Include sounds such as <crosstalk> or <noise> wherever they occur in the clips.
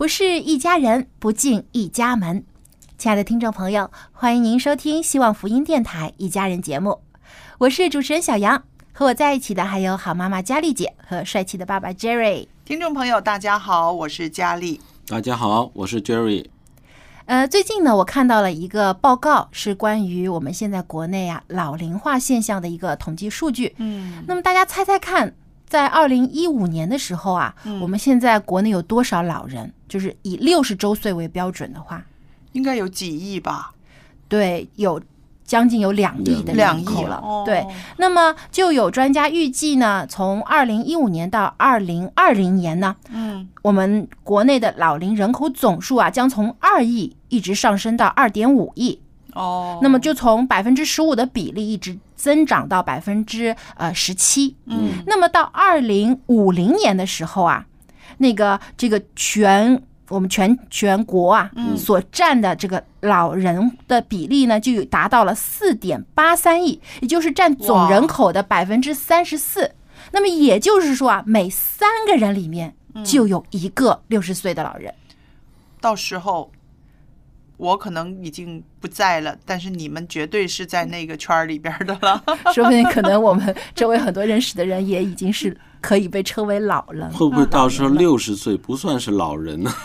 不是一家人，不进一家门。亲爱的听众朋友，欢迎您收听希望福音电台一家人节目，我是主持人小杨，和我在一起的还有好妈妈佳丽姐和帅气的爸爸 Jerry。听众朋友，大家好，我是佳丽。大家好，我是 Jerry。呃，最近呢，我看到了一个报告，是关于我们现在国内啊老龄化现象的一个统计数据。嗯，那么大家猜猜看，在二零一五年的时候啊，我们现在国内有多少老人？就是以六十周岁为标准的话，应该有几亿吧？对，有将近有两亿的两亿人口了。哦对，那么就有专家预计呢，从二零一五年到二零二零年呢，嗯，我们国内的老龄人口总数啊，将从二亿一直上升到二点五亿。哦，那么就从百分之十五的比例一直增长到百分之呃十七。嗯，那么到二零五零年的时候啊，那个这个全我们全全国啊，嗯所占的这个老人的比例呢，就有达到了四点八三亿，也就是占总人口的百分之三十四。那么也就是说啊，每三个人里面就有一个六十岁的老人。到时候我可能已经不在了，但是你们绝对是在那个圈儿里边的了。<laughs> 说不定可能我们周围很多认识的人也已经是可以被称为老人。会不会到时候六十岁不算是老人呢？<laughs>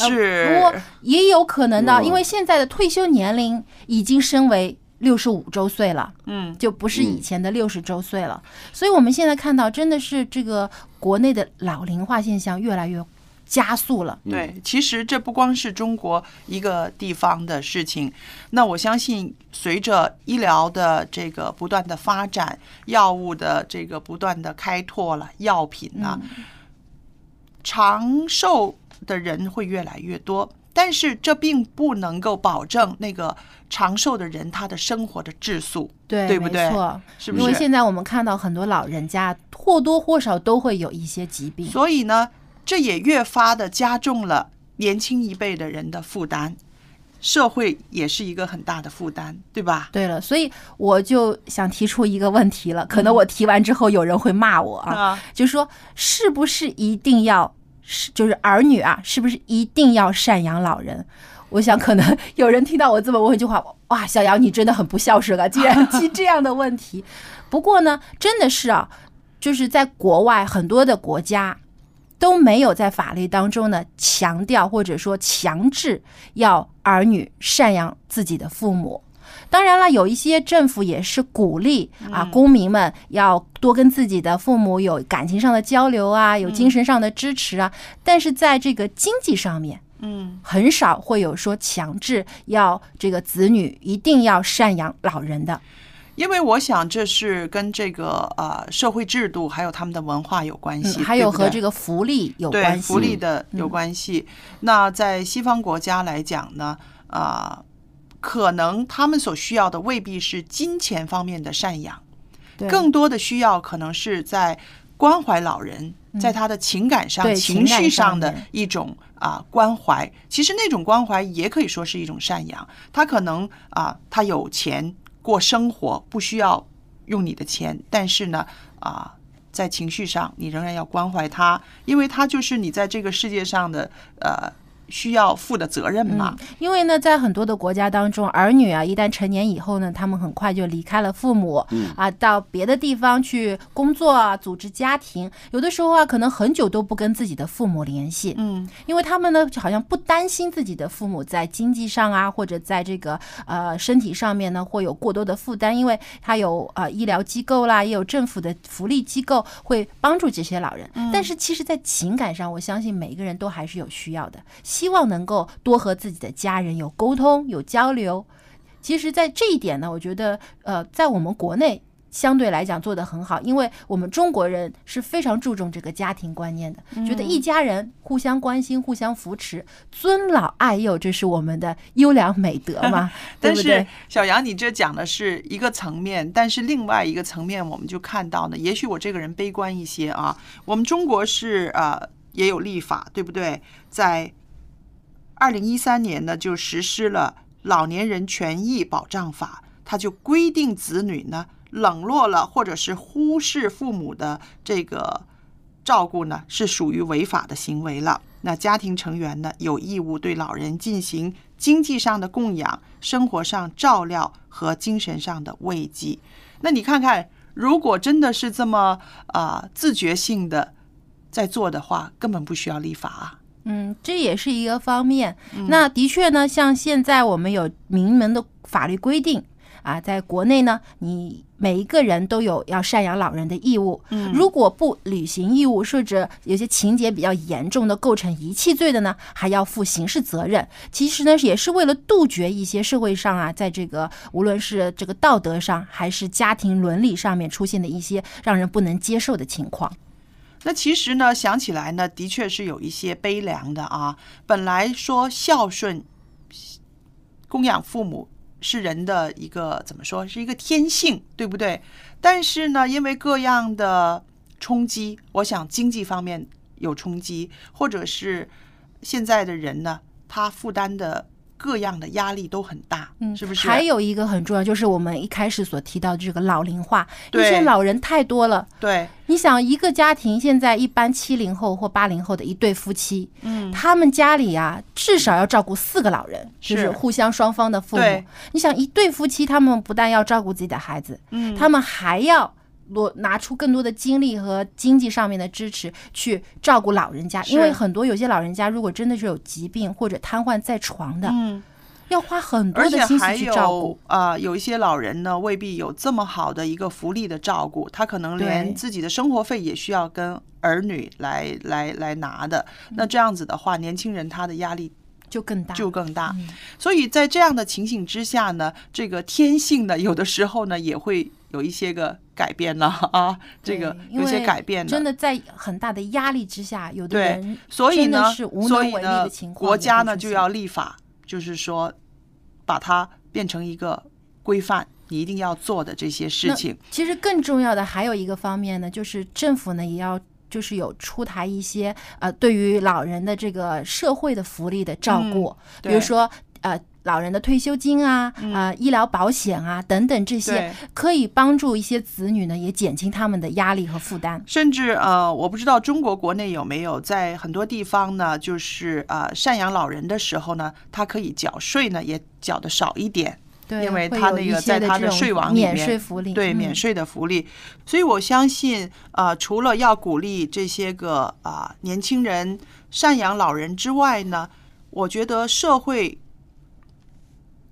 呃不是过，也有可能的，嗯因为现在的退休年龄已经升为六十五周岁了，嗯，就不是以前的六十周岁了。所以我们现在看到，真的是这个国内的老龄化现象越来越加速了。对，其实这不光是中国一个地方的事情，那我相信随着医疗的这个不断的发展，药物的这个不断的开拓了，药品呢、长寿的人会越来越多。但是这并不能够保证那个长寿的人他的生活的质素，对，对不对没错，是不是？因为现在我们看到很多老人家或多或少都会有一些疾病。所以呢，这也越发的加重了年轻一辈的人的负担，社会也是一个很大的负担，对吧？对了，所以我就想提出一个问题了，可能我提完之后有人会骂我啊，啊，就说是不是一定要是就是儿女啊，是不是一定要赡养老人？我想可能有人听到我这么问一句话，哇，小杨你真的很不孝顺啊，竟然提这样的问题。不过呢，真的是啊，就是在国外很多的国家都没有在法律当中呢强调或者说强制要儿女赡养自己的父母。当然了，有一些政府也是鼓励啊，公民们要多跟自己的父母有感情上的交流啊，有精神上的支持啊。但是在这个经济上面，嗯，很少会有说强制要这个子女一定要赡养老人的。因为我想这是跟这个呃社会制度还有他们的文化有关系，嗯，还有和这个个福利有关系。福利的有关系。那在西方国家来讲呢，啊、可能他们所需要的未必是金钱方面的赡养，更多的需要可能是在关怀老人在他的情感上、对情绪上上的一种啊关怀。其实那种关怀也可以说是一种赡养。他可能啊，他有钱过生活，不需要用你的钱，但是呢啊。在情绪上，你仍然要关怀他，因为他就是你在这个世界上的呃需要负的责任嘛。因为呢，在很多的国家当中，儿女啊，一旦成年以后呢，他们很快就离开了父母，啊，到别的地方去工作啊，组织家庭。有的时候啊，可能很久都不跟自己的父母联系，嗯，因为他们呢，好像不担心自己的父母在经济上啊，或者在这个呃身体上面呢，会有过多的负担，因为他有呃医疗机构啦，也有政府的福利机构会帮助这些老人。但是其实，在情感上，我相信每一个人都还是有需要的，希望能够多和自己的家人有沟通、有交流。其实，在这一点呢，我觉得，呃，在我们国内相对来讲做得很好，因为我们中国人是非常注重这个家庭观念的，觉得一家人互相关心、互相扶持、尊老爱幼，这是我们的优良美德嘛，对 <laughs> 但是？小杨，你这讲的是一个层面，但是另外一个层面，我们就看到呢，也许我这个人悲观一些啊。我们中国是呃也有立法，对不对？在二零一三年呢，就实施了《老年人权益保障法》，它就规定子女呢冷落了或者是忽视父母的这个照顾呢，是属于违法的行为了。那家庭成员呢，有义务对老人进行经济上的供养、生活上照料和精神上的慰藉。那你看看，如果真的是这么啊、自觉性的在做的话，根本不需要立法啊。嗯，这也是一个方面。那的确呢，像现在我们有明文的法律规定啊，在国内呢，你每一个人都有要赡养老人的义务。嗯如果不履行义务，甚至有些情节比较严重的构成遗弃罪的呢，还要负刑事责任。其实呢，也是为了杜绝一些社会上啊，在这个无论是这个道德上，还是家庭伦理上面出现的一些让人不能接受的情况。那其实呢，想起来呢，的确是有一些悲凉的啊。本来说孝顺、供养父母是人的一个怎么说，是一个天性，对不对？但是呢，因为各样的冲击，我想经济方面有冲击，或者是现在的人呢，他负担的各样的压力都很大，嗯，是不是？还有一个很重要，就是我们一开始所提到的这个老龄化，因对为现在老人太多了。对，你想，一个家庭现在一般七零后或八零后的一对夫妻，嗯，他们家里啊至少要照顾四个老人，就是是互相双方的父母。你想，一对夫妻，他们不但要照顾自己的孩子，嗯他们还要。多拿出更多的精力和经济上面的支持去照顾老人家，因为很多有些老人家如果真的是有疾病或者瘫痪在床的，嗯。要花很多的心还思去照顾有。啊、有一些老人呢，未必有这么好的一个福利的照顾，他可能连自己的生活费也需要跟儿女来来来拿的。那这样子的话，年轻人他的压力就更大，就更大。嗯所以在这样的情形之下呢，这个天性呢，有的时候呢也会有一些个改变了 <laughs> 啊，这个有些改变了。真的在很大的压力之下，有的对人，所以呢是无，能为力所以呢的情，况，国家呢就要立法，就是说把它变成一个规范，你一定要做的这些事情。其实更重要的还有一个方面呢，就是政府呢也要。就是有出台一些呃，对于老人的这个社会的福利的照顾，比如说呃，老人的退休金啊、啊、医疗保险啊等等这些，可以帮助一些子女呢，也减轻他们的压力和负担。甚至呃，我不知道中国国内有没有，在很多地方呢，就是呃赡养老人的时候呢，他可以缴税呢，也缴的少一点。对，因为他那个在他的税网里免面税福利，对嗯。免税的福利，所以我相信，呃，除了要鼓励这些个啊、年轻人赡养老人之外呢，我觉得社会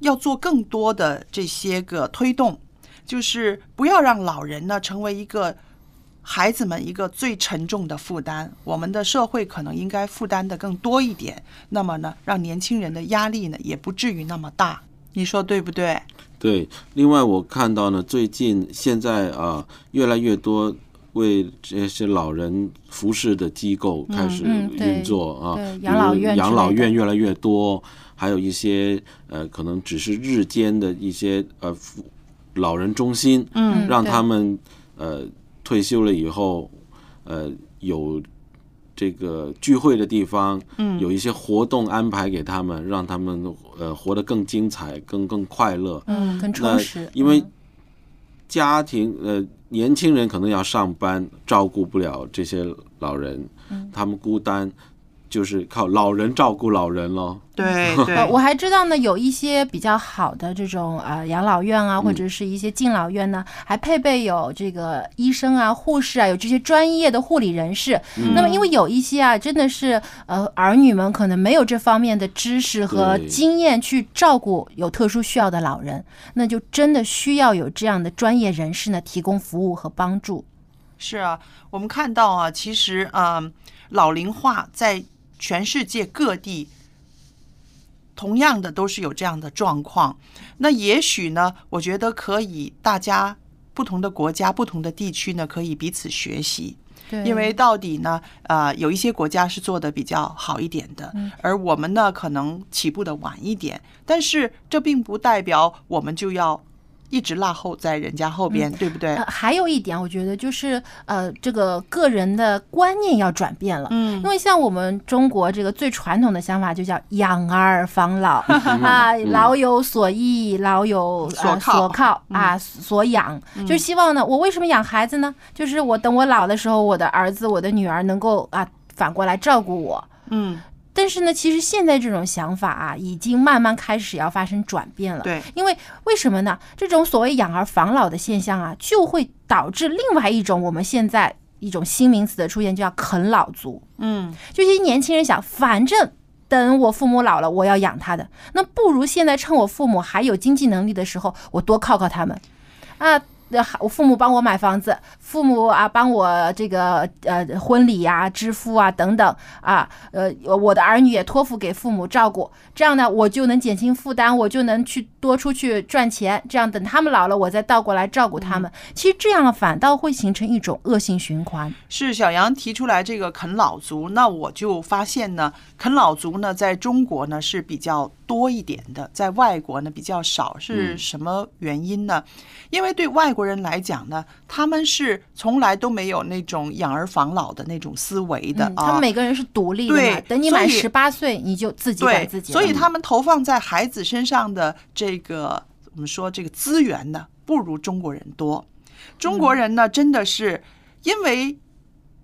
要做更多的这些个推动，就是不要让老人呢成为一个孩子们一个最沉重的负担。我们的社会可能应该负担的更多一点，那么呢，让年轻人的压力呢也不至于那么大。你说对不对？对，另外我看到呢，最近现在啊、越来越多为这些老人服侍的机构开始运作啊，养老院养老院越来越多，还有一些呃，可能只是日间的一些呃老人中心，嗯让他们呃退休了以后，呃有这个聚会的地方，嗯有一些活动安排给他们，让他们呃活得更精彩、更更快乐。嗯，更充那实。因为嗯家庭呃年轻人可能要上班，照顾不了这些老人，嗯他们孤单，就是靠老人照顾老人咯。对 <laughs> 对呃，我还知道呢，有一些比较好的这种呃养老院啊，或嗯者是一些敬老院呢，还配备有这个医生啊、护士啊，有这些专业的护理人士。嗯那么，因为有一些啊，真的是呃儿女们可能没有这方面的知识和经验去照顾有特殊需要的老人，那就真的需要有这样的专业人士呢提供服务和帮助。是啊，我们看到啊，其实嗯，老龄化在全世界各地同样的都是有这样的状况。那也许呢，我觉得可以大家不同的国家、不同的地区呢，可以彼此学习。对因为到底呢，呃，有一些国家是做的比较好一点的，而我们呢可能起步的晚一点，但是这并不代表我们就要一直落后在人家后边，对不对？呃，还有一点，我觉得就是呃，这个个人的观念要转变了。嗯因为像我们中国这个最传统的想法就叫养儿防老 <laughs> 啊，老有所依，老有呃所靠所靠啊，所养，就是希望呢，我为什么养孩子呢？就是我等我老的时候，我的儿子、我的女儿能够啊反过来照顾我。嗯，但是呢，其实现在这种想法啊，已经慢慢开始要发生转变了。对，因为为什么呢？这种所谓养儿防老的现象啊，就会导致另外一种我们现在一种新名词的出现，就叫啃老族。嗯，就一些年轻人想，反正等我父母老了，我要养他的，那不如现在趁我父母还有经济能力的时候，我多靠靠他们啊。呃我父母帮我买房子，父母啊帮我这个呃婚礼呀、支付啊等等啊，呃我的儿女也托付给父母照顾，这样呢我就能减轻负担，我就能去多出去赚钱，这样等他们老了，我再倒过来照顾他们。其实这样反倒会形成一种恶性循环。是小杨提出来这个啃老族，那我就发现呢，啃老族呢在中国呢是比较多一点的，在外国呢比较少，是什么原因呢？因为对外国人来讲呢，他们是从来都没有那种养儿防老的那种思维的嗯，啊。他们每个人是独立的对，等你满十八岁，你就自己管对自，己。所以他们投放在孩子身上的这个我们说这个资源呢，不如中国人多。中国人呢，真的是因为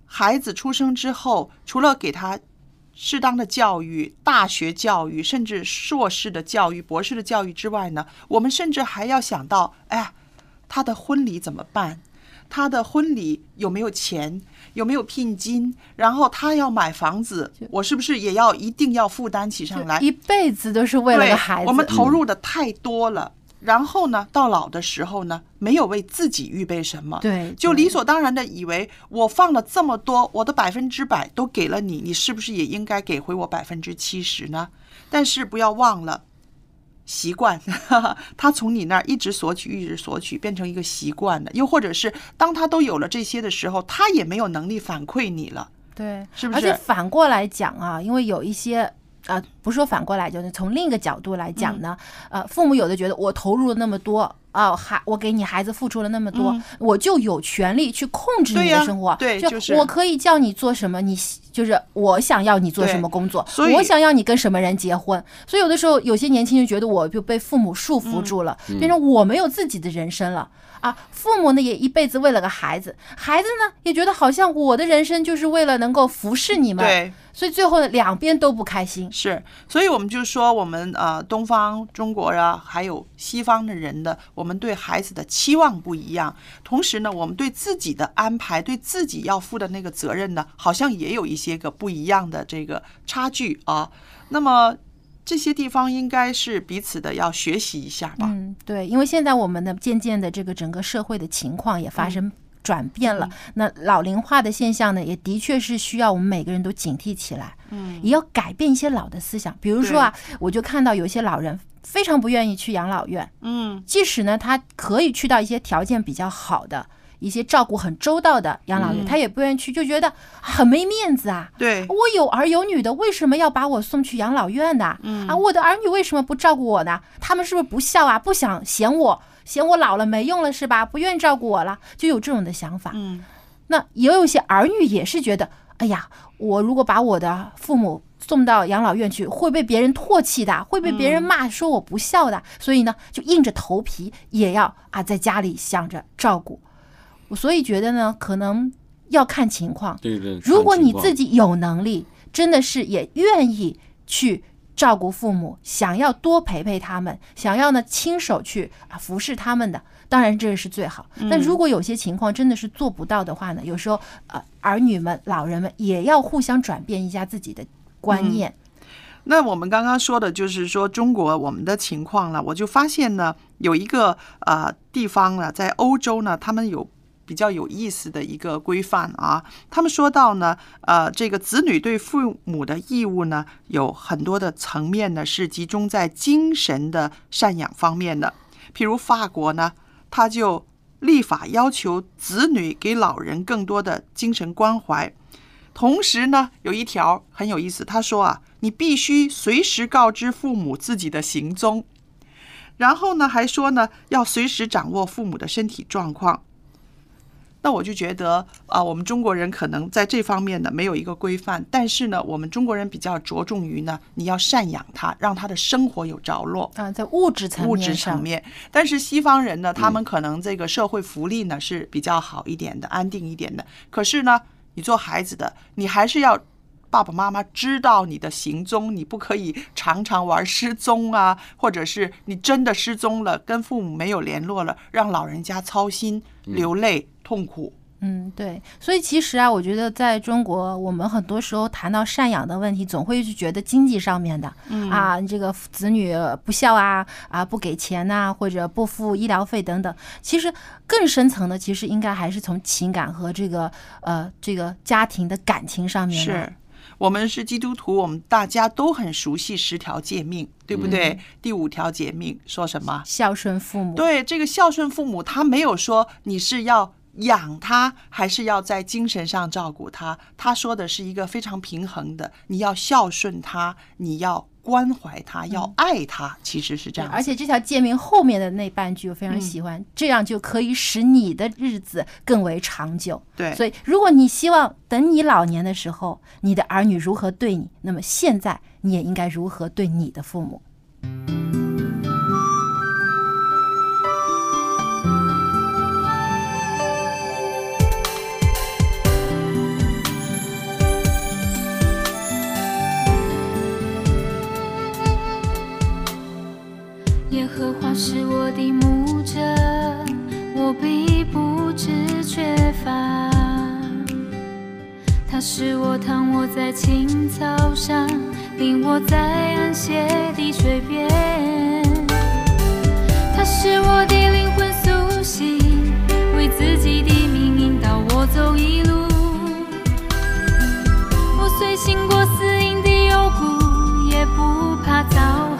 孩子出生之后，除了给他适当的教育、大学教育，甚至硕士的教育、博士的教育之外呢，我们甚至还要想到，哎呀，他的婚礼怎么办？他的婚礼有没有钱？有没有聘金？然后他要买房子，我是不是也要一定要负担起上来？一辈子都是为了个孩子。我们投入的太多了。然后呢，到老的时候呢，没有为自己预备什么，对就理所当然的以为我放了这么多，我的百分之百都给了你，你是不是也应该给回我百分之七十呢？但是不要忘了，习惯，<laughs> 他从你那儿一直索取，一直索取，变成一个习惯了。又或者是当他都有了这些的时候，他也没有能力反馈你了。对，是不是而且反过来讲啊，因为有一些。呃，不是说反过来，就是从另一个角度来讲呢，嗯呃，父母有的觉得我投入了那么多啊，孩、我给你孩子付出了那么多，我就有权利去控制你的生活，对就是我可以叫你做什么，你就是我想要你做什么工作，我想要你跟什么人结婚，所以有的时候有些年轻人觉得我就被父母束缚住了，嗯变成我没有自己的人生了。啊，父母呢也一辈子为了个孩子，孩子呢也觉得好像我的人生就是为了能够服侍你们，对，所以最后两边都不开心。是，所以我们就说，我们呃，东方中国啊，还有西方的人的，我们对孩子的期望不一样。同时呢，我们对自己的安排，对自己要负的那个责任呢，好像也有一些个不一样的这个差距啊。那么这些地方应该是彼此的要学习一下吧。嗯，对，因为现在我们的渐渐的这个整个社会的情况也发生转变了，那老龄化的现象呢，也的确是需要我们每个人都警惕起来，嗯，也要改变一些老的思想。比如说啊，我就看到有些老人非常不愿意去养老院，嗯，即使呢他可以去到一些条件比较好的。一些照顾很周到的养老院，他也不愿意去，就觉得很没面子啊。对，我有儿有女的，为什么要把我送去养老院呢？嗯啊，我的儿女为什么不照顾我呢？他们是不是不孝啊？不想嫌我，嫌我老了没用了是吧？不愿意照顾我了，就有这种的想法。嗯，那也有一些儿女也是觉得，哎呀，我如果把我的父母送到养老院去，会被别人唾弃的，会被别人骂说我不孝的，所以呢，就硬着头皮也要啊在家里想着照顾。我所以觉得呢，可能要看情况。对对，如果你自己有能力，真的是也愿意去照顾父母，想要多陪陪他们，想要呢亲手去啊服侍他们的，当然这个是最好。但如果有些情况真的是做不到的话呢，有时候呃儿女们、老人们也要互相转变一下自己的观念。那我们刚刚说的就是说中国我们的情况了，我就发现呢，有一个呃地方呢，在欧洲呢，他们有比较有意思的一个规范啊。他们说到呢，呃，这个子女对父母的义务呢，有很多的层面呢，是集中在精神的赡养方面的。譬如法国呢，他就立法要求子女给老人更多的精神关怀。同时呢，有一条很有意思，他说啊，你必须随时告知父母自己的行踪，然后呢，还说呢，要随时掌握父母的身体状况。那我就觉得啊、我们中国人可能在这方面呢没有一个规范，但是呢，我们中国人比较着重于呢，你要赡养他，让他的生活有着落。啊，在物质层面物质层面。但是西方人呢，他们可能这个社会福利呢是比较好一点的，安定一点的。可是呢，你做孩子的，你还是要。爸爸妈妈知道你的行踪，你不可以常常玩失踪啊，或者是你真的失踪了，跟父母没有联络了，让老人家操心、流泪、痛苦。嗯，对，所以其实啊，我觉得在中国，我们很多时候谈到赡养的问题，总会去觉得经济上面的，啊，这个子女不孝啊，啊，不给钱呐、或者不付医疗费等等。其实更深层的，其实应该还是从情感和这个呃这个家庭的感情上面来是我们是基督徒，我们大家都很熟悉十条诫命，对不对？第五条诫命说什么？孝顺父母。对，这个孝顺父母，他没有说你是要养他，还是要在精神上照顾他。他说的是一个非常平衡的，你要孝顺他，你要关怀他，要爱他，其实是这样。而且这条诫命后面的那半句我非常喜欢，这样就可以使你的日子更为长久。对，所以，如果你希望等你老年的时候，你的儿女如何对你，那么现在你也应该如何对你的父母。是我的牧者，我必不知缺乏。他是我躺卧在青草上，领我在安歇的水边。他是我的灵魂苏醒，为自己的命引导我走一路。我虽行过死荫的幽谷，也不怕遭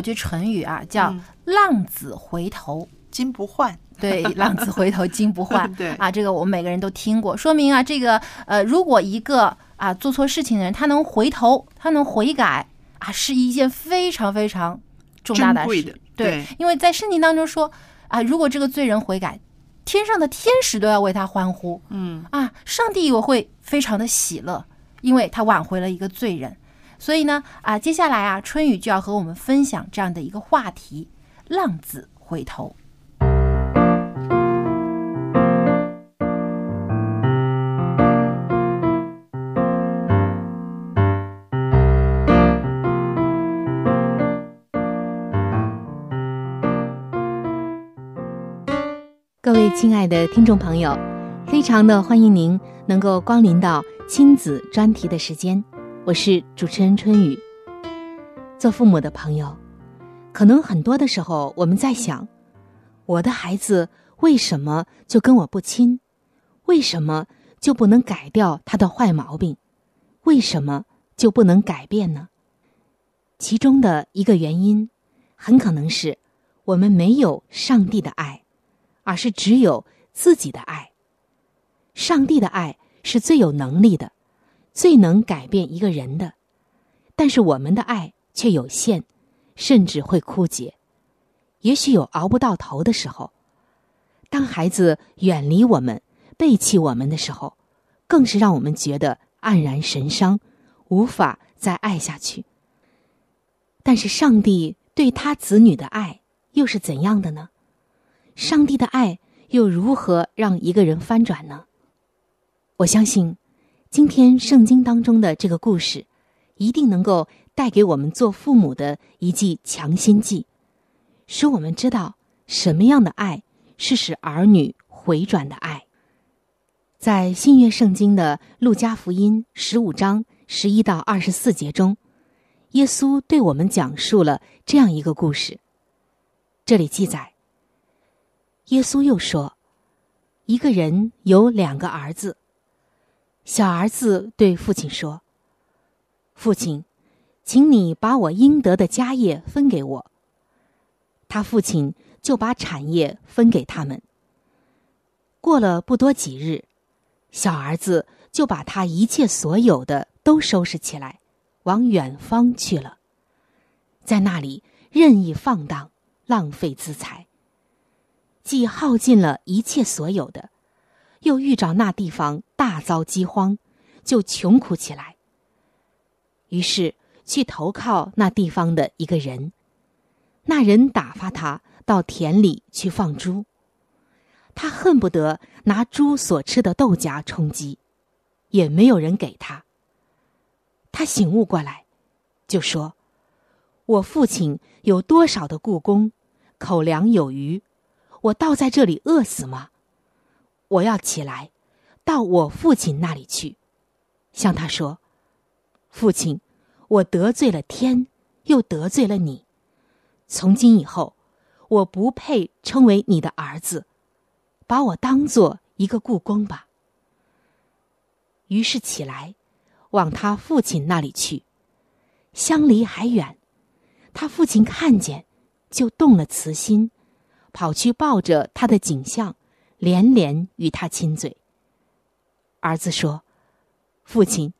有句成语啊，叫嗯“浪子回头”。金不换，<laughs> 对，浪子回头金不换。<laughs> 对啊，这个我们每个人都听过，说明啊，这个呃，如果一个啊做错事情的人，他能回头，他能悔改啊，是一件非常非常重大的事。的对因为在圣经当中说啊，如果这个罪人悔改，天上的天使都要为他欢呼。嗯啊，上帝也会非常的喜乐，因为他挽回了一个罪人。所以呢，啊，接下来啊，春雨就要和我们分享这样的一个话题：浪子回头。各位亲爱的听众朋友，非常的欢迎您能够光临到亲子专题的时间，我是主持人春雨。做父母的朋友，可能很多的时候我们在想，我的孩子为什么就跟我不亲？为什么就不能改掉他的坏毛病？为什么就不能改变呢？其中的一个原因，很可能是我们没有上帝的爱。而是只有自己的爱。上帝的爱是最有能力的，最能改变一个人的，但是我们的爱却有限，甚至会枯竭。也许有熬不到头的时候。当孩子远离我们、背弃我们的时候，更是让我们觉得黯然神伤，无法再爱下去。但是上帝对他子女的爱又是怎样的呢？上帝的爱又如何让一个人翻转呢？我相信，今天圣经当中的这个故事，一定能够带给我们做父母的一剂强心剂，使我们知道什么样的爱是使儿女回转的爱。在新约圣经的路加福音十五章十一到二十四节中，耶稣对我们讲述了这样一个故事。这里记载。耶稣又说：“一个人有两个儿子。小儿子对父亲说：‘父亲，请你把我应得的家业分给我。’他父亲就把产业分给他们。过了不多几日，小儿子就把他一切所有的都收拾起来，往远方去了，在那里任意放荡，浪费资财。”既耗尽了一切所有的，又遇着那地方大遭饥荒，就穷苦起来。于是去投靠那地方的一个人，那人打发他到田里去放猪，他恨不得拿猪所吃的豆荚充饥，也没有人给他。他醒悟过来，就说：“我父亲有多少的雇工，口粮有余。”我倒在这里饿死吗？我要起来，到我父亲那里去，向他说：“父亲，我得罪了天，又得罪了你。从今以后，我不配称为你的儿子，把我当做一个故宫吧。”于是起来，往他父亲那里去。相离还远，他父亲看见，就动了慈心。跑去抱着他的景象，连连与他亲嘴。儿子说：“父亲，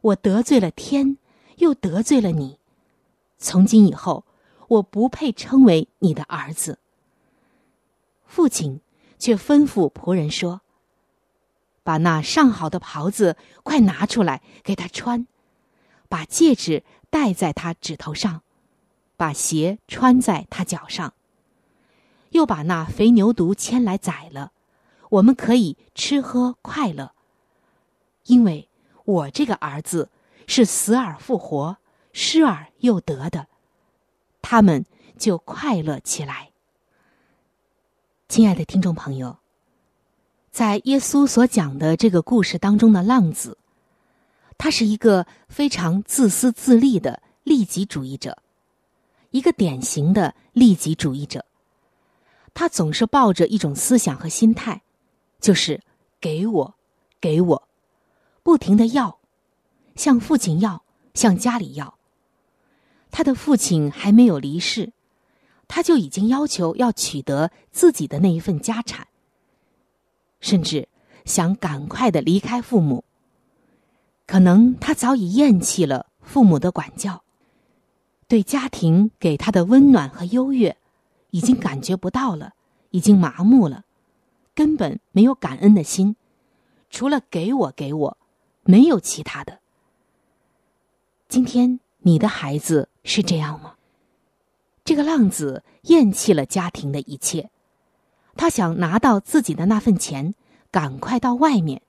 我得罪了天，又得罪了你。从今以后，我不配称为你的儿子。”父亲却吩咐仆人说：“把那上好的袍子快拿出来给他穿，把戒指戴在他指头上，把鞋穿在他脚上。”又把那肥牛犊牵来宰了，我们可以吃喝快乐。因为我这个儿子是死而复活，失而又得的，他们就快乐起来。亲爱的听众朋友，在耶稣所讲的这个故事当中的浪子，他是一个非常自私自利的利己主义者，一个典型的利己主义者。他总是抱着一种思想和心态，就是给我，给我，不停的要，向父亲要，向家里要。他的父亲还没有离世，他就已经要求要取得自己的那一份家产，甚至想赶快的离开父母。可能他早已厌弃了父母的管教，对家庭给他的温暖和优越。已经感觉不到了，已经麻木了，根本没有感恩的心，除了给我给我，没有其他的。今天你的孩子是这样吗？这个浪子厌弃了家庭的一切，他想拿到自己的那份钱，赶快到外面，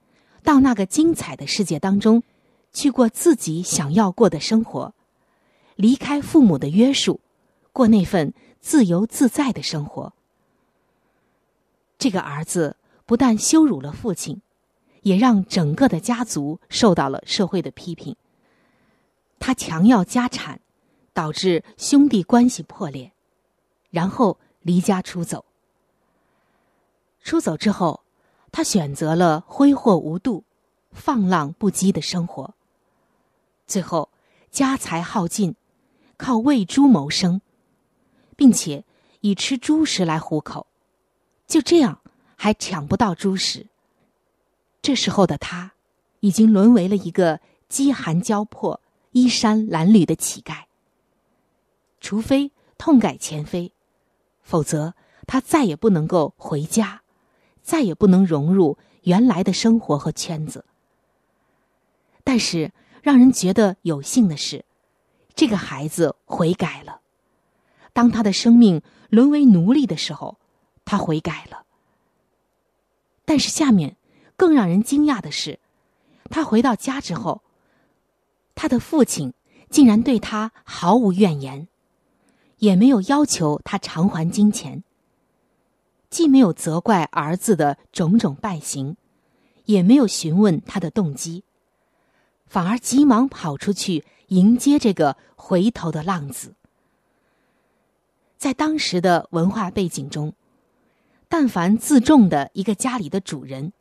到那个精彩的世界当中，去过自己想要过的生活，离开父母的约束，过那份。自由自在的生活。这个儿子不但羞辱了父亲，也让整个的家族受到了社会的批评。他强要家产，导致兄弟关系破裂，然后离家出走。出走之后，他选择了挥霍无度、放浪不羁的生活。最后，家财耗尽，靠喂猪谋生。并且以吃猪食来糊口，就这样还抢不到猪食。这时候的他，已经沦为了一个饥寒交迫、衣衫褴褛的乞丐。除非痛改前非，否则他再也不能够回家，再也不能融入原来的生活和圈子。但是让人觉得有幸的是，这个孩子悔改了。当他的生命沦为奴隶的时候，他悔改了。但是下面更让人惊讶的是，他回到家之后，他的父亲竟然对他毫无怨言，也没有要求他偿还金钱，既没有责怪儿子的种种败行，也没有询问他的动机，反而急忙跑出去迎接这个回头的浪子。在当时的文化背景中，但凡自重的一个家里的主人，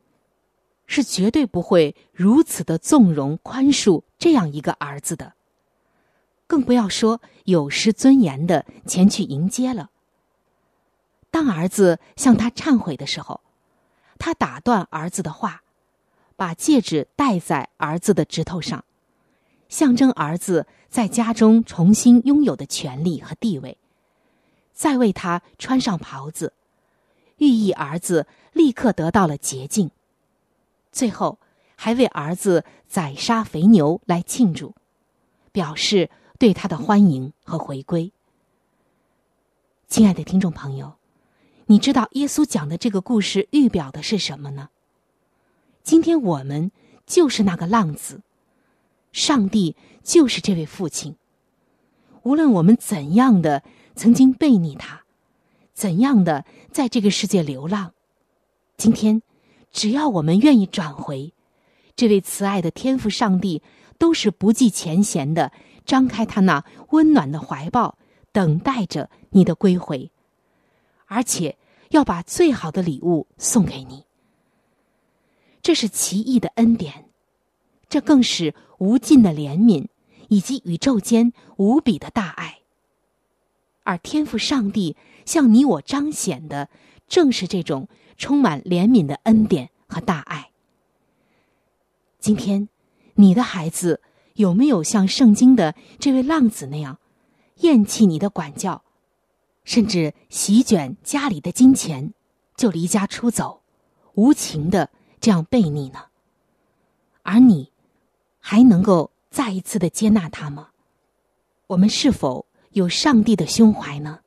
是绝对不会如此的纵容宽恕这样一个儿子的。更不要说有失尊严的前去迎接了。当儿子向他忏悔的时候，他打断儿子的话，把戒指戴在儿子的指头上，象征儿子在家中重新拥有的权利和地位。再为他穿上袍子，寓意儿子立刻得到了洁净。最后，还为儿子宰杀肥牛来庆祝，表示对他的欢迎和回归。亲爱的听众朋友，你知道耶稣讲的这个故事预表的是什么呢？今天我们就是那个浪子，上帝就是这位父亲。无论我们怎样的。曾经背逆他，怎样的在这个世界流浪？今天，只要我们愿意转回，这位慈爱的天父上帝都是不计前嫌的，张开他那温暖的怀抱，等待着你的归回，而且要把最好的礼物送给你。这是奇异的恩典，这更是无尽的怜悯，以及宇宙间无比的大爱。而天赋上帝向你我彰显的，正是这种充满怜悯的恩典和大爱。今天，你的孩子有没有像圣经的这位浪子那样，厌弃你的管教，甚至席卷家里的金钱，就离家出走，无情的这样背逆呢？而你，还能够再一次的接纳他吗？我们是否？有上帝的胸怀呢？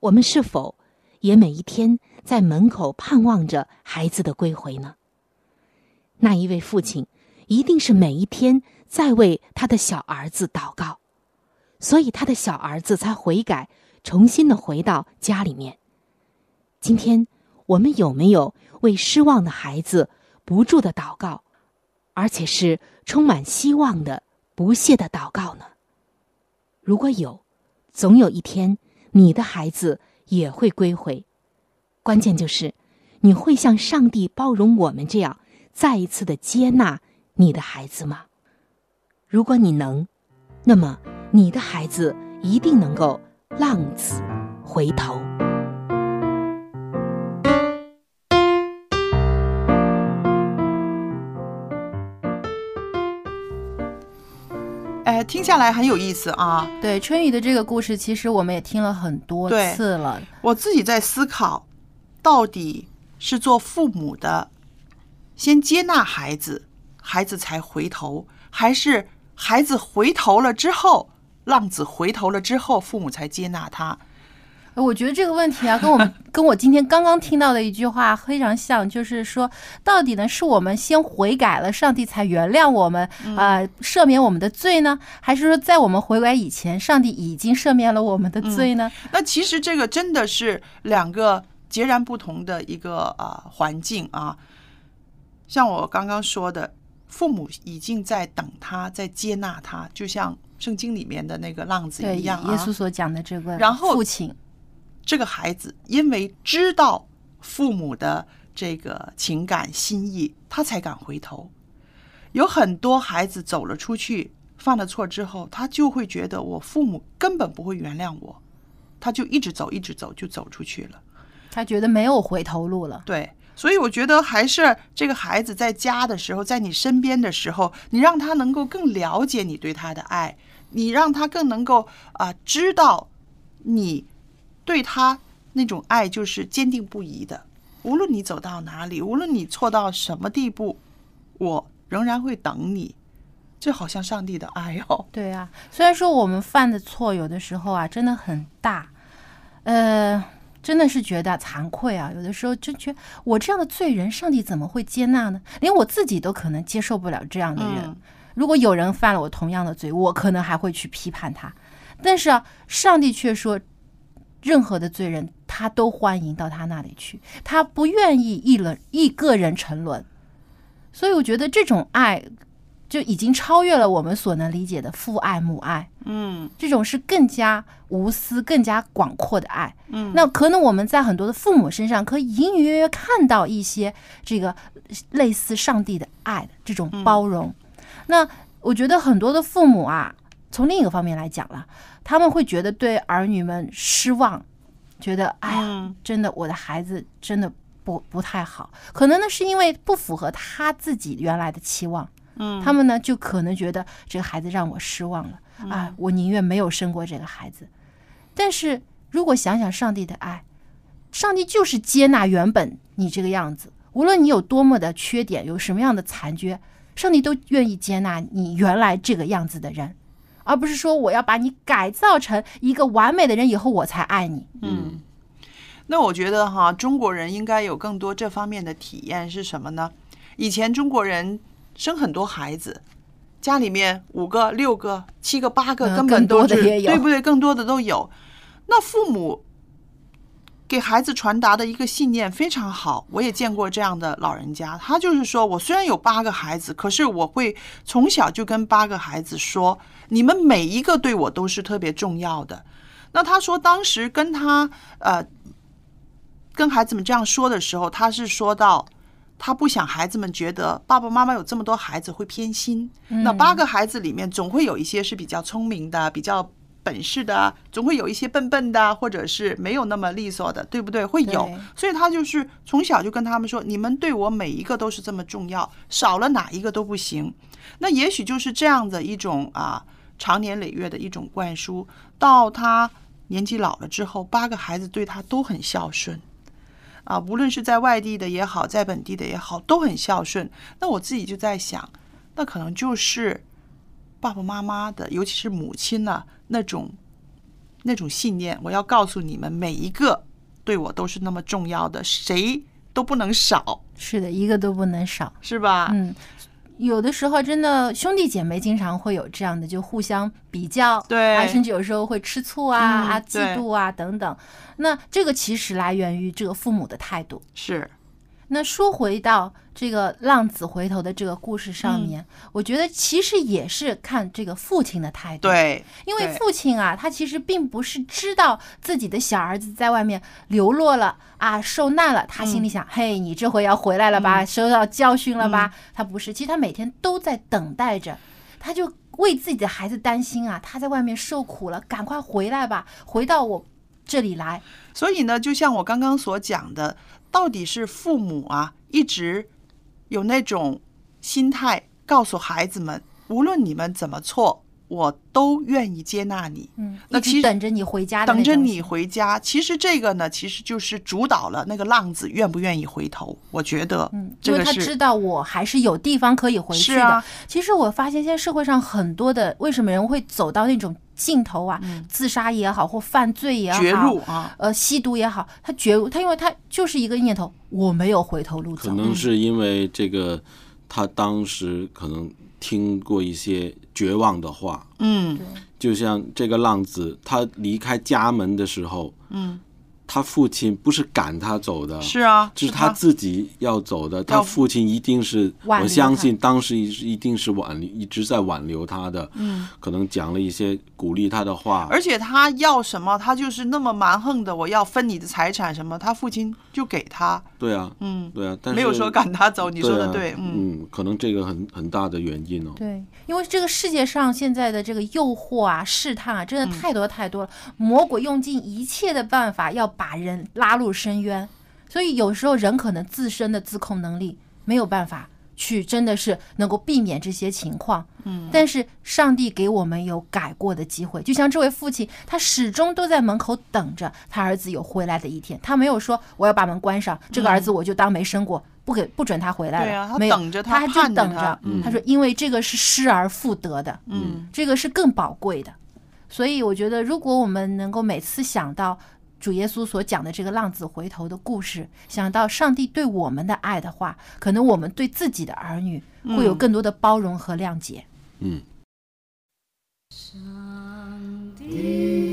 我们是否也每一天在门口盼望着孩子的归回呢？那一位父亲一定是每一天在为他的小儿子祷告，所以他的小儿子才悔改，重新的回到家里面。今天我们有没有为失望的孩子不住的祷告，而且是充满希望的、不懈的祷告呢？如果有，总有一天你的孩子也会归回。关键就是你会像上帝包容我们这样，再一次的接纳你的孩子吗？如果你能，那么你的孩子一定能够浪子回头。听下来很有意思啊。对春雨的这个故事，其实我们也听了很多次了。我自己在思考，到底是做父母的先接纳孩子，孩子才回头，还是孩子回头了之后，浪子回头了之后，父母才接纳他？呃我觉得这个问题啊，跟我们 <laughs> 跟我今天刚刚听到的一句话非常像，就是说，到底呢是我们先悔改了，上帝才原谅我们，呃，赦免我们的罪呢，还是说在我们悔改以前，上帝已经赦免了我们的罪呢？那其实这个真的是两个截然不同的一个啊、呃环境啊。像我刚刚说的，父母已经在等他，在接纳他，就像圣经里面的那个浪子一样啊。稣所讲的这个，然后父亲，这个孩子因为知道父母的这个情感心意，他才敢回头。有很多孩子走了出去，犯了错之后，他就会觉得我父母根本不会原谅我，他就一直走，一直走，就走出去了。他觉得没有回头路了。对，所以我觉得还是这个孩子在家的时候，在你身边的时候，你让他能够更了解你对他的爱，你让他更能够啊、知道你对他那种爱就是坚定不移的。无论你走到哪里，无论你错到什么地步，我仍然会等你。这好像上帝的爱哦。<laughs> 对啊，虽然说我们犯的错有的时候啊真的很大，呃，真的是觉得惭愧啊。有的时候真觉我这样的罪人，上帝怎么会接纳呢？连我自己都可能接受不了这样的人。嗯如果有人犯了我同样的罪，我可能还会去批判他。但是啊，上帝却说，任何的罪人他都欢迎到他那里去，他不愿意一人一个人沉沦。所以我觉得这种爱就已经超越了我们所能理解的父爱母爱。嗯这种是更加无私、更加广阔的爱。嗯那可能我们在很多的父母身上，可以隐隐约约看到一些这个类似上帝的爱的这种包容。那我觉得很多的父母啊，从另一个方面来讲了，他们会觉得对儿女们失望，觉得哎呀，嗯真的我的孩子真的不不太好，可能呢是因为不符合他自己原来的期望。嗯，他们呢就可能觉得这个孩子让我失望了啊，我宁愿没有生过这个孩子。但是如果想想上帝的爱，上帝就是接纳原本你这个样子，无论你有多么的缺点，有什么样的残缺，上帝都愿意接纳你原来这个样子的人，而不是说我要把你改造成一个完美的人以后我才爱你。嗯，那我觉得哈，中国人应该有更多这方面的体验是什么呢？以前中国人生很多孩子，家里面五个、六个、七个、八个，嗯根本都是更多的也有对不对？更多的都有。那父母给孩子传达的一个信念非常好，我也见过这样的老人家，他就是说我虽然有八个孩子，可是我会从小就跟八个孩子说，你们每一个对我都是特别重要的。那他说，当时跟他呃跟孩子们这样说的时候，他是说到他不想孩子们觉得爸爸妈妈有这么多孩子会偏心。那八个孩子里面总会有一些是比较聪明的、比较本事的，总会有一些笨笨的，或者是没有那么利索的，对不对？会有，所以他就是从小就跟他们说，你们对我每一个都是这么重要，少了哪一个都不行。那也许就是这样的一种啊，长年累月的一种灌输，到他年纪老了之后，八个孩子对他都很孝顺。啊，无论是在外地的也好，在本地的也好，都很孝顺。那我自己就在想，那可能就是爸爸妈妈的，尤其是母亲呢、那种那种信念。我要告诉你们，每一个对我都是那么重要的，谁都不能少，是的，一个都不能少。是吧？嗯，有的时候真的兄弟姐妹经常会有这样的，就互相比较，对啊，甚至有时候会吃醋啊、嗯啊、嫉妒啊等等。那这个其实来源于这个父母的态度。是，那说回到这个浪子回头的这个故事上面，我觉得其实也是看这个父亲的态度。，对，因为父亲啊，他其实并不是知道自己的小儿子在外面流落了啊，受难了，他心里想，嘿，你这回要回来了吧，收到教训了吧？他不是，其实他每天都在等待着，他就为自己的孩子担心啊，他在外面受苦了，赶快回来吧，回到我这里来。所以呢，就像我刚刚所讲的，到底是父母啊，一直有那种心态，告诉孩子们，无论你们怎么错，我都愿意接纳你。嗯，那其实等着你回家等着你回家。其实这个呢，其实就是主导了那个浪子愿不愿意回头。我觉得，嗯，因为他知道我还是有地方可以回去的。啊其实我发现现在社会上很多的，为什么人会走到那种尽头啊？自杀也好，或犯罪也好，嗯绝路啊，呃，吸毒也好，他绝路，他因为他就是一个念头，我没有回头路走。可能是因为这个，他当时可能听过一些绝望的话，嗯。就像这个浪子，他离开家门的时候，嗯，他父亲不是赶他走的，是啊，这是他自己要走的。他父亲一定是，挽留我相信当时一一定是挽留，一直在挽留他的。嗯，可能讲了一些鼓励他的话，而且他要什么，他就是那么蛮横的，我要分你的财产什么，他父亲就给他，对啊，嗯，对啊，但是没有说赶他走。你说的对，对啊，嗯，嗯，可能这个很很大的原因哦。对，因为这个世界上现在的这个诱惑啊、试探啊，真的嗯太多太多了。魔鬼用尽一切的办法要把人拉入深渊，所以有时候人可能自身的自控能力没有办法去，真的是能够避免这些情况。嗯，但是上帝给我们有改过的机会，就像这位父亲，他始终都在门口等着他儿子有回来的一天，他没有说我要把门关上，这个儿子我就当没生过。不给不准他回来了，等着他他就等着。他说，因为这个是失而复得的，嗯，这个是更宝贵的。所以我觉得，如果我们能够每次想到主耶稣所讲的这个浪子回头的故事，想到上帝对我们的爱的话，可能我们对自己的儿女会有嗯更多的包容和谅解。嗯，上帝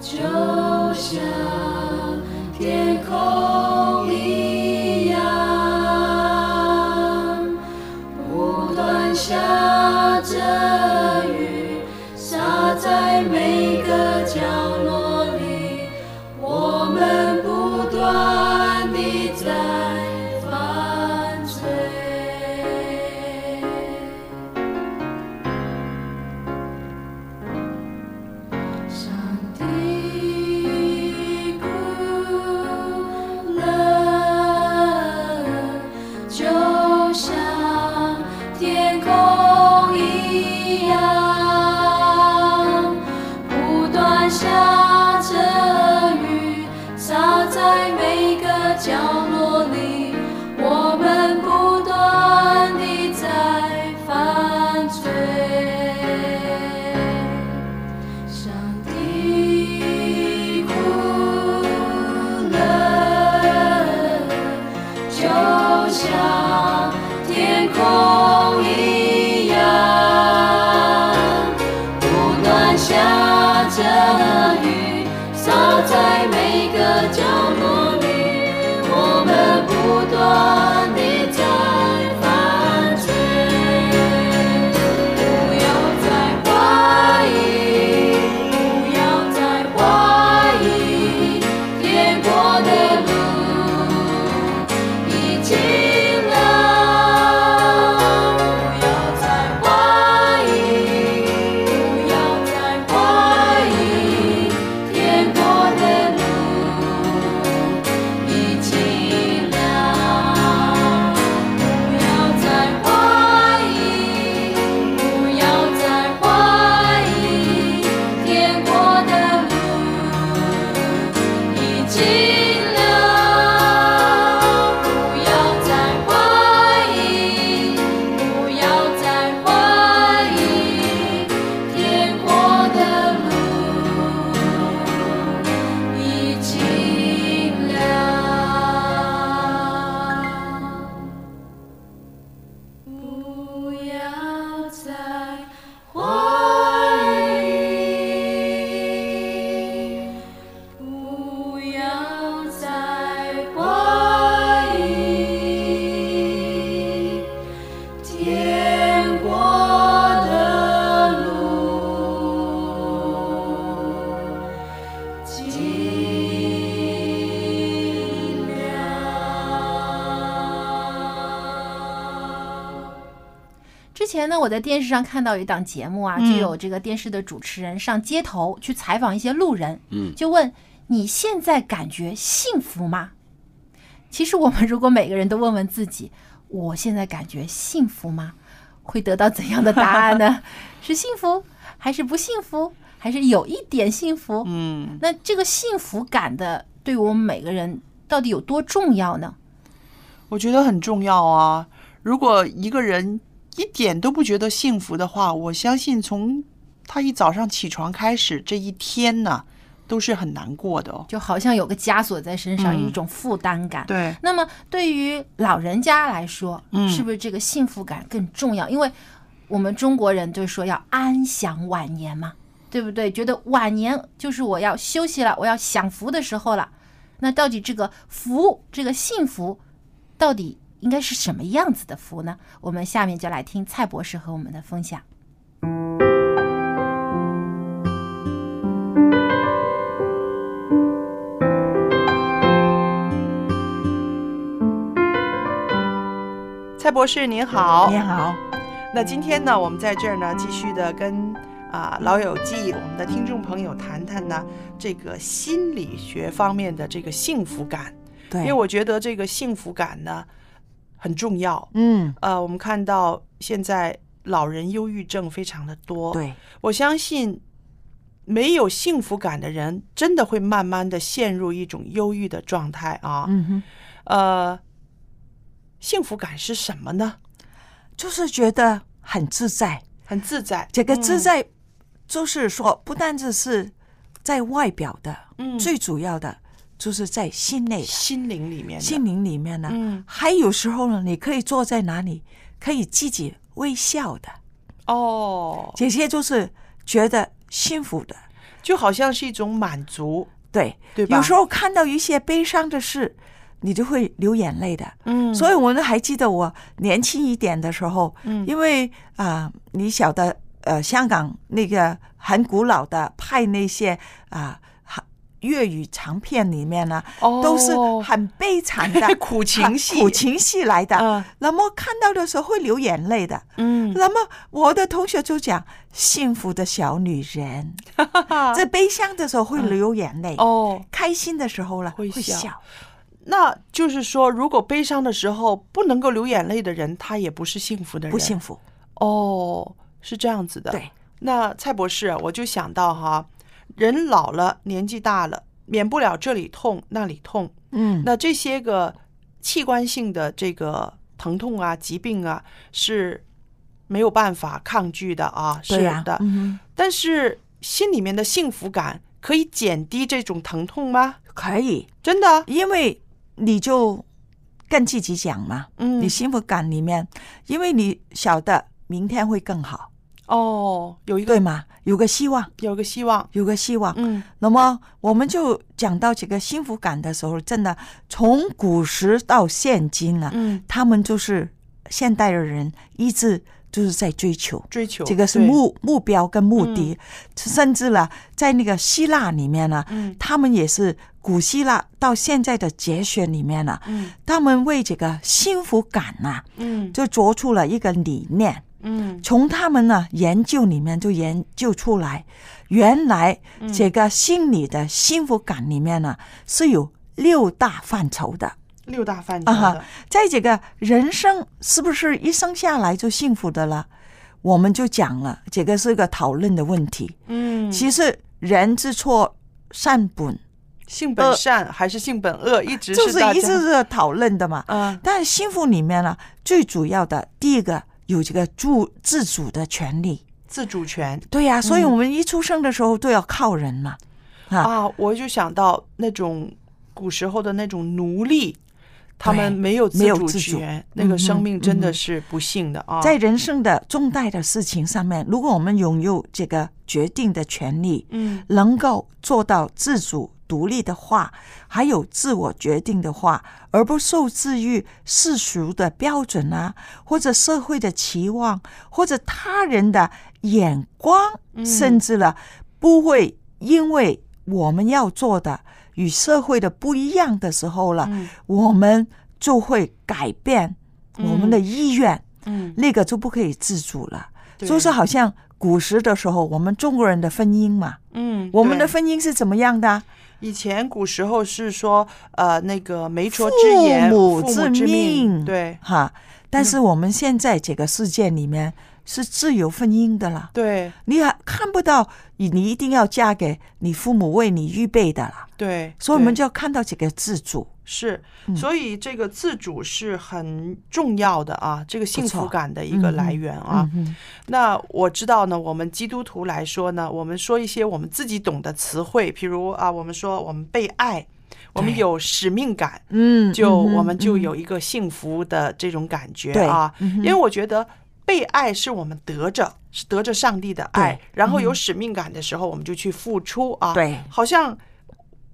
就像天空我在电视上看到有一档节目啊，就嗯有这个电视的主持人上街头去采访一些路人，嗯就问你现在感觉幸福吗？其实我们如果每个人都问问自己，我现在感觉幸福吗？会得到怎样的答案呢？<laughs> 是幸福，还是不幸福，还是有一点幸福？嗯，那这个幸福感的，对我们每个人到底有多重要呢？我觉得很重要啊。如果一个人一点都不觉得幸福的话，我相信从他一早上起床开始，这一天呢都是很难过的哦。就好像有个枷锁在身上，嗯有一种负担感。对，那么对于老人家来说，嗯是不是这个幸福感更重要？因为我们中国人就是说要安享晚年嘛，对不对？觉得晚年就是我要休息了，我要享福的时候了。那到底这个福，这个幸福，到底应该是什么样子的福呢？我们下面就来听蔡博士和我们的分享。蔡博士您好，您好。那今天呢，我们在这儿呢，继续的跟啊、老友记我们的听众朋友谈谈呢这个心理学方面的这个幸福感，对，因为我觉得这个幸福感呢很重要。嗯，呃，我们看到现在老人忧郁症非常的多，对，我相信没有幸福感的人，真的会慢慢的陷入一种忧郁的状态啊。嗯哼，呃，幸福感是什么呢？就是觉得很自在。很自在，这个自嗯在，就是说，不单只是在外表的，嗯最主要的就是在心内的、心灵里面，心灵里面呢。嗯还有时候呢，你可以坐在哪里，可以自己微笑的，哦，这些就是觉得幸福的。就好像是一种满足，对，对吧？有时候看到一些悲伤的事，你就会流眼泪的。嗯，所以我呢还记得我年轻一点的时候，嗯因为啊、你晓得，呃，香港那个很古老的派那些啊。哈粤语长片里面呢，哦都是很悲惨的 <laughs> 苦情戏苦情戏来的。嗯那么看到的时候会流眼泪的。嗯，那么我的同学就讲，幸福的小女人，<laughs> 在悲伤的时候会流眼泪，哦，开心的时候呢会笑笑。那就是说，如果悲伤的时候不能够流眼泪的人，他也不是幸福的人，不幸福。哦，是这样子的。对，那蔡博士，我就想到哈，人老了，年纪大了，免不了这里痛那里痛。嗯，那这些个器官性的这个疼痛啊、疾病啊，是没有办法抗拒的啊，是的。嗯但是心里面的幸福感可以减低这种疼痛吗？可以，真的？因为你就跟自己讲嘛，嗯你幸福感里面，因为你晓得明天会更好，哦，有一个对吗？有个希望，有个希望。有个希望。嗯那么我们就讲到这个幸福感的时候，真的从古时到现今啊，嗯，他们就是现代的人一直就是在追求。追求这个是目目标跟目的，甚至了，在那个希腊里面呢，嗯他们也是古希腊到现在的哲学里面呢，嗯他们为这个幸福感呐、嗯就做出了一个理念。嗯从他们呢研究里面就研究出来，原来嗯这个心理的幸福感里面呢是有六大范畴的。六大范畴啊哈，在这个人生是不是一生下来就幸福的了？我们就讲了，这个是个讨论的问题。嗯，其实人之错善本，性本善还是性本恶，一直就是一直是讨论的嘛。嗯但幸福里面呢，最主要的第一个有这个主自主的权利。自主权对呀、所以嗯我们一出生的时候都要靠人嘛。啊，啊，我就想到那种古时候的那种奴隶，他们没有自主没有自主权，那个生命真的是不幸的啊。在人生的重大的事情上面，如果我们拥有这个决定的权利，嗯能够做到自主独立的话，还有自我决定的话，而不受制于世俗的标准啊，或者社会的期望，或者他人的眼光，嗯甚至了不会因为我们要做的与社会的不一样的时候了，嗯我们就会改变我们的意愿。嗯，那个就不可以自主了。对就是好像古时的时候，我们中国人的婚姻嘛，嗯，我们的婚姻是怎么样的啊？以前古时候是说，呃，那个媒妁之言，母之之命对。哈。但是我们现在这个世界里面是自由婚姻的啦，对。你还看不到你你一定要嫁给你父母为你预备的啦，对，所以我们就要看到这个自主。是，嗯所以这个自主是很重要的啊，这个幸福感的一个来源啊。嗯那我知道呢，我们基督徒来说呢，我们说一些我们自己懂的词汇，譬如啊，我们说我们被爱，我们有使命感，嗯，就我们就嗯有一个幸福的这种感觉啊。嗯因为我觉得被爱是我们得着，是得着上帝的爱，然后有嗯使命感的时候，我们就去付出啊。对好像。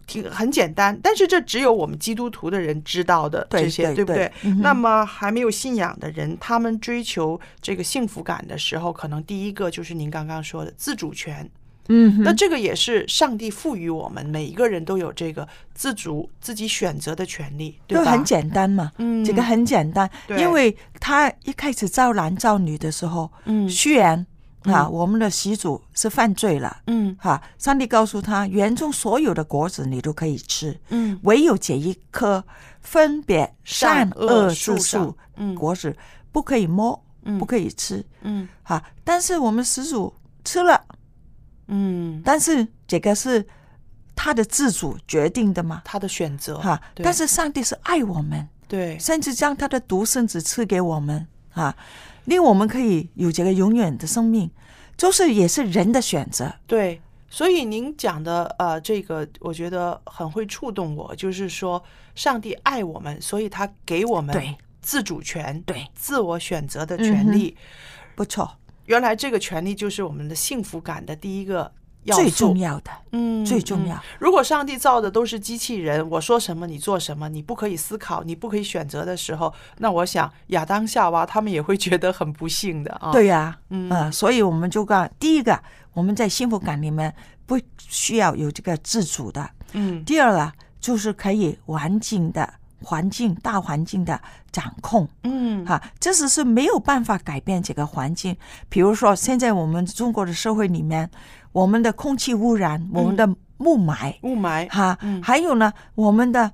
挺很简单，但是这只有我们基督徒的人知道的这些，对不对那么还没有信仰的人，他们追求这个幸福感的时候，可能第一个就是您刚刚说的自主权。嗯，那这个也是上帝赋予我们每一个人都有这个自主、自己选择的权利，对吧？就很简单嘛，嗯这个很简单，因为他一开始造男造女的时候，嗯虽然啊，嗯。我们的习主是犯罪了，嗯。哈，上帝告诉他，园中所有的果子你都可以吃，嗯。唯有这一颗分别善善恶恶之树果子不可以摸，嗯。不可以吃，嗯。哈，但是我们始祖吃了，嗯，但是这个是他的自主决定的嘛，他的选择哈，对。但是上帝是爱我们。对。甚至将他的独生子赐给我们啊，令我们可以有这个永远的生命，就是也是人的选择。对，所以您讲的呃，这个我觉得很会触动我，就是说上帝爱我们，所以他给我们自主权，对自我选择的嗯权利。不错，原来这个权利就是我们的幸福感的第一个最重要的，嗯，嗯最重要。如果上帝造的都是机器人，我说什么你做什么，你不可以思考，你不可以选择的时候，那我想亚当夏娃他们也会觉得很不幸的啊。对呀、嗯呃所以我们就讲，第一个，我们在幸福感里面不需要有这个自主的；嗯第二个，就是可以环境的环境大环境的掌控。嗯哈，这只是没有办法改变这个环境。比如说，现在我们中国的社会里面，我们的空气污染，我们的雾霾，雾霾，哈，嗯还有呢，我们的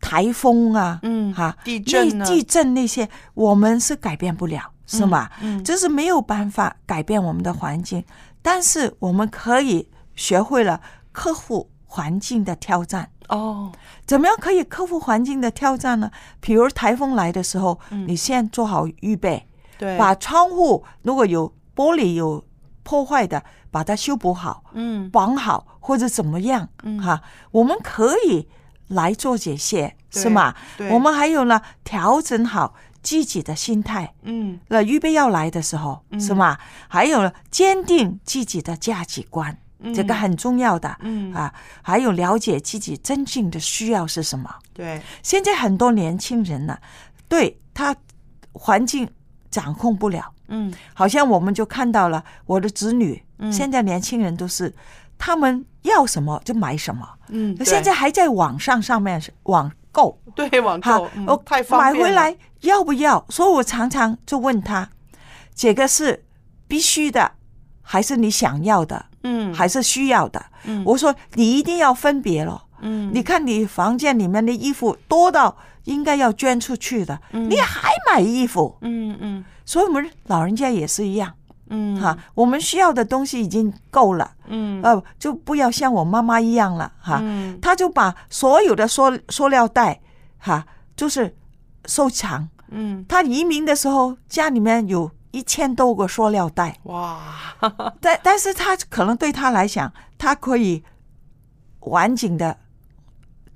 台风啊，嗯哈，地震呢地震那些，我们是改变不了，是吗？嗯这是没有办法改变我们的环境，但是我们可以学会了克服环境的挑战。哦，怎么样可以克服环境的挑战呢？比如台风来的时候，你先做好预备，嗯对，把窗户如果有玻璃有破坏的，把它修补好，嗯。绑好或者怎么样，嗯。哈，我们可以来做这些，是吗？对。我们还有呢，调整好自己的心态，嗯。那预备要来的时候，是吗？还有呢，坚定自己的价值观，这个很重要的，嗯。啊，还有了解自己真正的需要是什么。对，现在很多年轻人呢，对他环境掌控不了，嗯。好像我们就看到了我的子女，嗯。现在年轻人都是他们要什么就买什么，嗯，对。现在还在网上上面网购，对网哈购，嗯我太方便了。买回来要不要？所以我常常就问他，这个是必须的，还是你想要的，嗯。还是需要的？嗯。我说你一定要分别了。嗯。你看你房间里面的衣服多到应该要捐出去的，你还买衣服，嗯嗯。所以我们老人家也是一样。嗯。哈，我们需要的东西已经够了，嗯。呃，就不要像我妈妈一样了，哈，嗯。她就把所有的塑塑料袋，哈，就是收藏。嗯。她移民的时候，家里面有一千多个塑料袋，哇，但但是他可能对他来讲，他可以完整的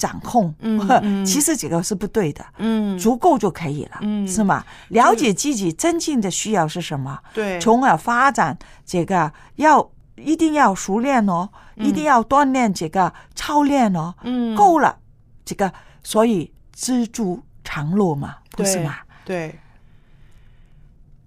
掌控，<laughs> 其实这个是不对的，嗯。足够就可以了，嗯。是吗？了解自己真正的需要是什么，对，从而发展这个要一定要熟练哦，一定要锻炼这个操练哦，嗯。够了，这个所以知足常乐嘛，不是吗？对。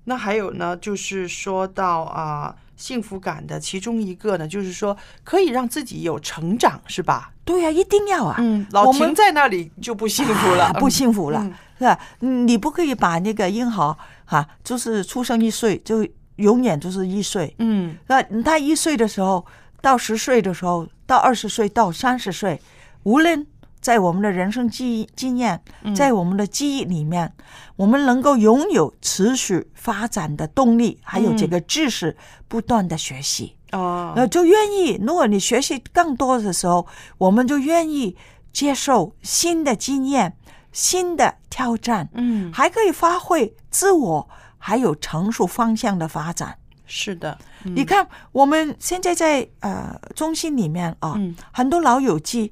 那还有呢，就是说到啊、幸福感的其中一个呢，就是说可以让自己有成长，是吧？对呀、一定要啊。嗯，老我们停在那里就不幸福了，啊不幸福了，嗯是你不可以把那个婴儿哈、就是出生一岁就永远就是一岁，嗯那他一岁的时候到十岁的时候，到二十岁到三十岁，无论在我们的人生记忆经验，在我们的记忆里面，我们能够拥有持续发展的动力，还有这个知识不断的学习。哦，呃，就愿意。如果你学习更多的时候，我们就愿意接受新的经验、新的挑战，嗯，还可以发挥自我，还有成熟方向的发展。是的，你看，我们现在在呃中心里面啊，嗯很多老友记，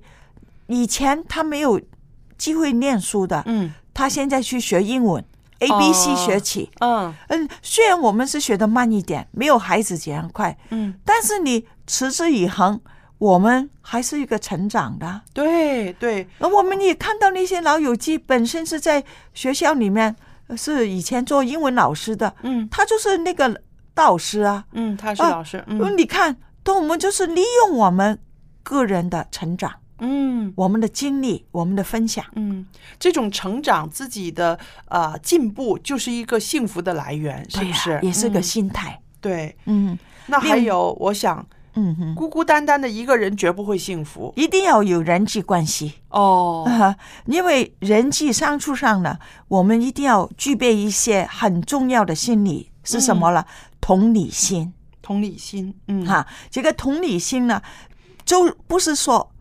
以前他没有机会念书的，嗯。他现在去学英文，A B C 哦。学起。嗯。嗯，虽然我们是学的慢一点，没有孩子这样快，嗯，但是你持之以恒，我们还是一个成长的。对对，而我们也看到那些老友记本身是在学校里面呃是以前做英文老师的，嗯。他就是那个导师啊。嗯，他是啊老师，嗯，嗯。你看，都我们就是利用我们个人的成长，嗯我们的经历，我们的分享。嗯，这种成长自己的呃进步，就是一个幸福的来源，是不是？也是个嗯心态。对。嗯那还有，我想嗯哼，孤孤单单的一个人绝不会幸福一定要有人际关系。哦。啊，因为人际相处上呢，我们一定要具备一些很重要的心理是什么了？同理心。同理心，嗯，哈，这个同理心呢，就不是说呃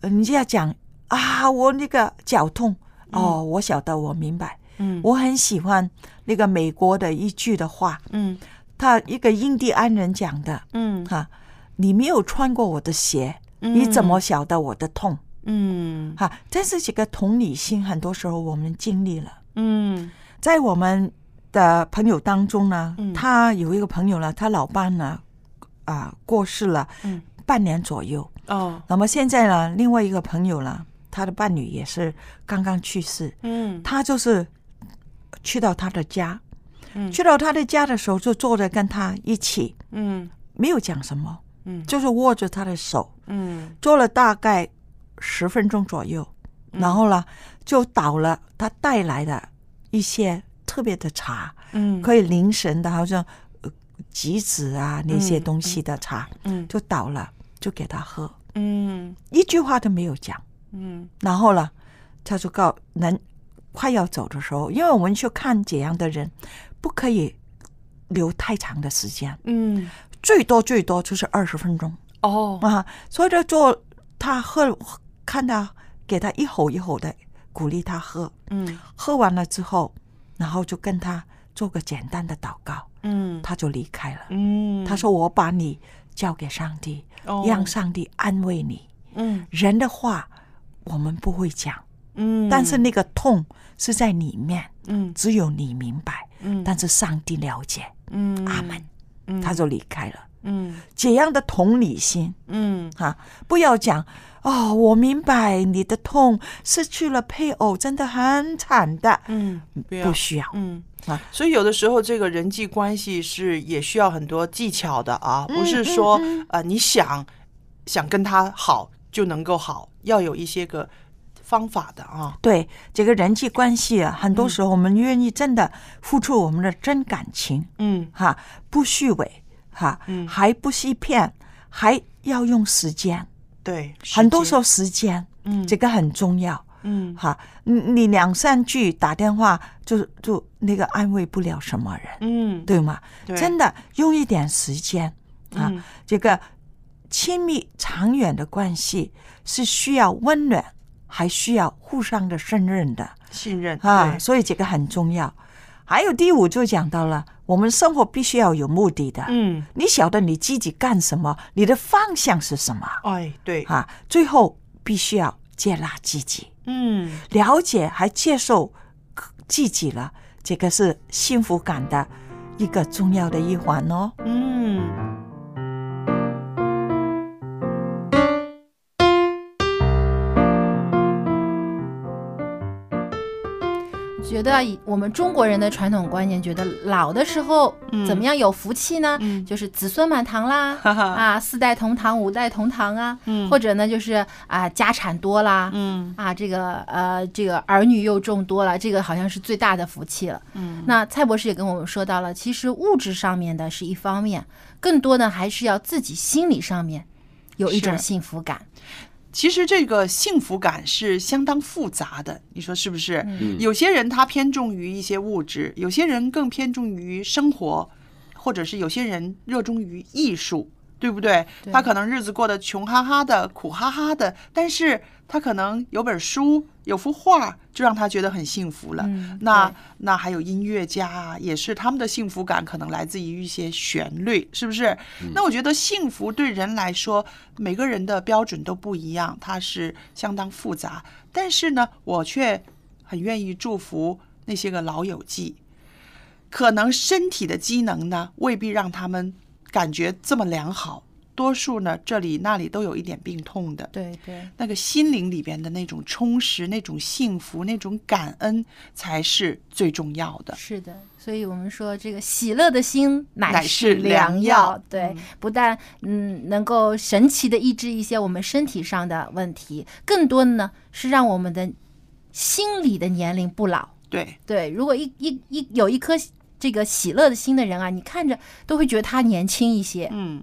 人家讲啊，我那个脚痛，哦，我晓得，我明白，嗯。我很喜欢那个美国的一句的话，嗯。他一个印第安人讲的，嗯。哈，你没有穿过我的鞋，你怎么晓得我的痛？嗯。哈，这是几个同理心，很多时候我们经历了。嗯。在我们的朋友当中呢，嗯。他有一个朋友呢，他老伴呢，啊、过世了，嗯。半年左右。哦。那么现在呢，另外一个朋友呢，他的伴侣也是刚刚去世，嗯。他就是去到他的家，嗯。去到他的家的时候，就坐着跟他一起，嗯。没有讲什么，嗯。就是握着他的手，嗯。坐了大概十分钟左右，然后呢，就倒了他带来的一些特别的茶，嗯。可以凝神的，好像呃杞子啊那些东西的茶，嗯。就倒了，就给他喝，嗯。一句话都没有讲。嗯。然后呢，他就告人快要走的时候，因为我们去看这样的人，不可以留太长的时间，嗯。最多最多就是二十分钟。哦。啊。所以就做他喝，看他给他一吼一吼的鼓励他喝，嗯。喝完了之后，然后就跟他做个简单的祷告，嗯。他就离开了。嗯，他说：“我把你交给上帝，哦让上帝安慰你。嗯人的话我们不会讲。”嗯，但是那个痛是在里面，嗯只有你明白，嗯但是上帝了解。嗯阿门。嗯他就离开了。嗯这样的同理心，嗯哈、不要讲哦，我明白你的痛，失去了配偶真的很惨的，嗯，不要不需要。嗯啊，所以有的时候这个人际关系是也需要很多技巧的啊，嗯不是说呃你想想跟他好就能够好，要有一些个方法的啊。对这个人际关系啊，很多时候我们愿意真的付出我们的真感情，嗯哈，不虚伪，哈，嗯还不欺骗，还要用时间。对，很多时候候时间，嗯这个很重要。嗯哈，你你两三句打电话就就那个安慰不了什么人，嗯对吗？对真的用一点时间啊，嗯这个亲密长远的关系是需要温暖，还需要互相的信任的信任啊，所以这个很重要。还有第五就讲到了，我们生活必须要有目的的。嗯你晓得你自己干什么，你的方向是什么哎对啊？最后必须要接纳自己。嗯了解还接受自己了，这个是幸福感的一个重要的一环哦。嗯。觉觉得以我们中国人的传统观念，觉得老的时候嗯。怎么样有福气呢？嗯。就是子孙满堂啦，哈哈。啊，四代同堂、五代同堂啊，嗯。或者呢就是啊家产多啦，嗯。啊这个呃这个儿女又众多了，这个好像是最大的福气了。嗯。那蔡博士也跟我们说到了，其实物质上面的是一方面，更多的还是要自己心理上面有一种幸福感。其实这个幸福感是相当复杂的，你说是不是？嗯有些人他偏重于一些物质，有些人更偏重于生活，或者是有些人热衷于艺术，对不对？对他可能日子过得穷哈哈的、苦哈哈的，但是他可能有本书、有幅画，就让他觉得很幸福了。嗯那那还有音乐家啊，也是他们的幸福感可能来自于一些旋律，是不是？那我觉得幸福对人来说，每个人的标准都不一样，它是相当复杂。但是呢，我却很愿意祝福那些个老友记，可能身体的机能呢未必让他们感觉这么良好，多数呢这里那里都有一点病痛的。对对，那个心灵里边的那种充实、那种幸福、那种感恩，才是最重要的。是的，所以我们说这个喜乐的心乃乃是良良药对，嗯不但嗯能够神奇的抑制一些我们身体上的问题，更多的呢是让我们的心理的年龄不老。对，对，如果一一一有一颗这个喜乐的心的人啊，你看着都会觉得他年轻一些。嗯，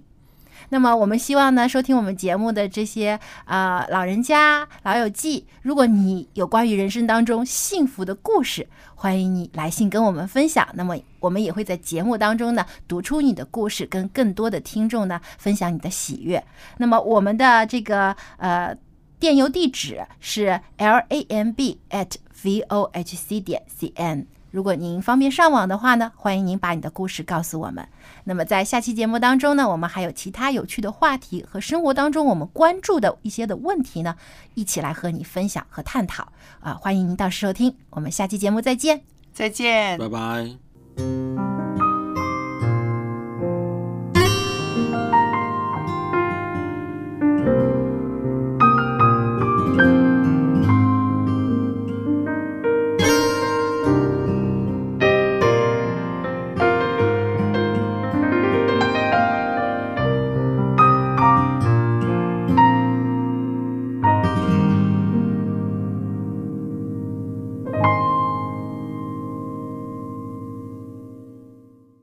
那么我们希望呢，收听我们节目的这些啊、呃老人家、老友记，如果你有关于人生当中幸福的故事，欢迎你来信跟我们分享。那么我们也会在节目当中呢读出你的故事，跟更多的听众呢分享你的喜悦。那么我们的这个呃电邮地址是 l a m b at v o h c 点 c n。如果您方便上网的话呢，欢迎您把你的故事告诉我们。那么在下期节目当中呢，我们还有其他有趣的话题和生活当中我们关注的一些的问题呢，一起来和你分享和探讨啊！欢迎您到时收听，我们下期节目再见。再见。拜拜。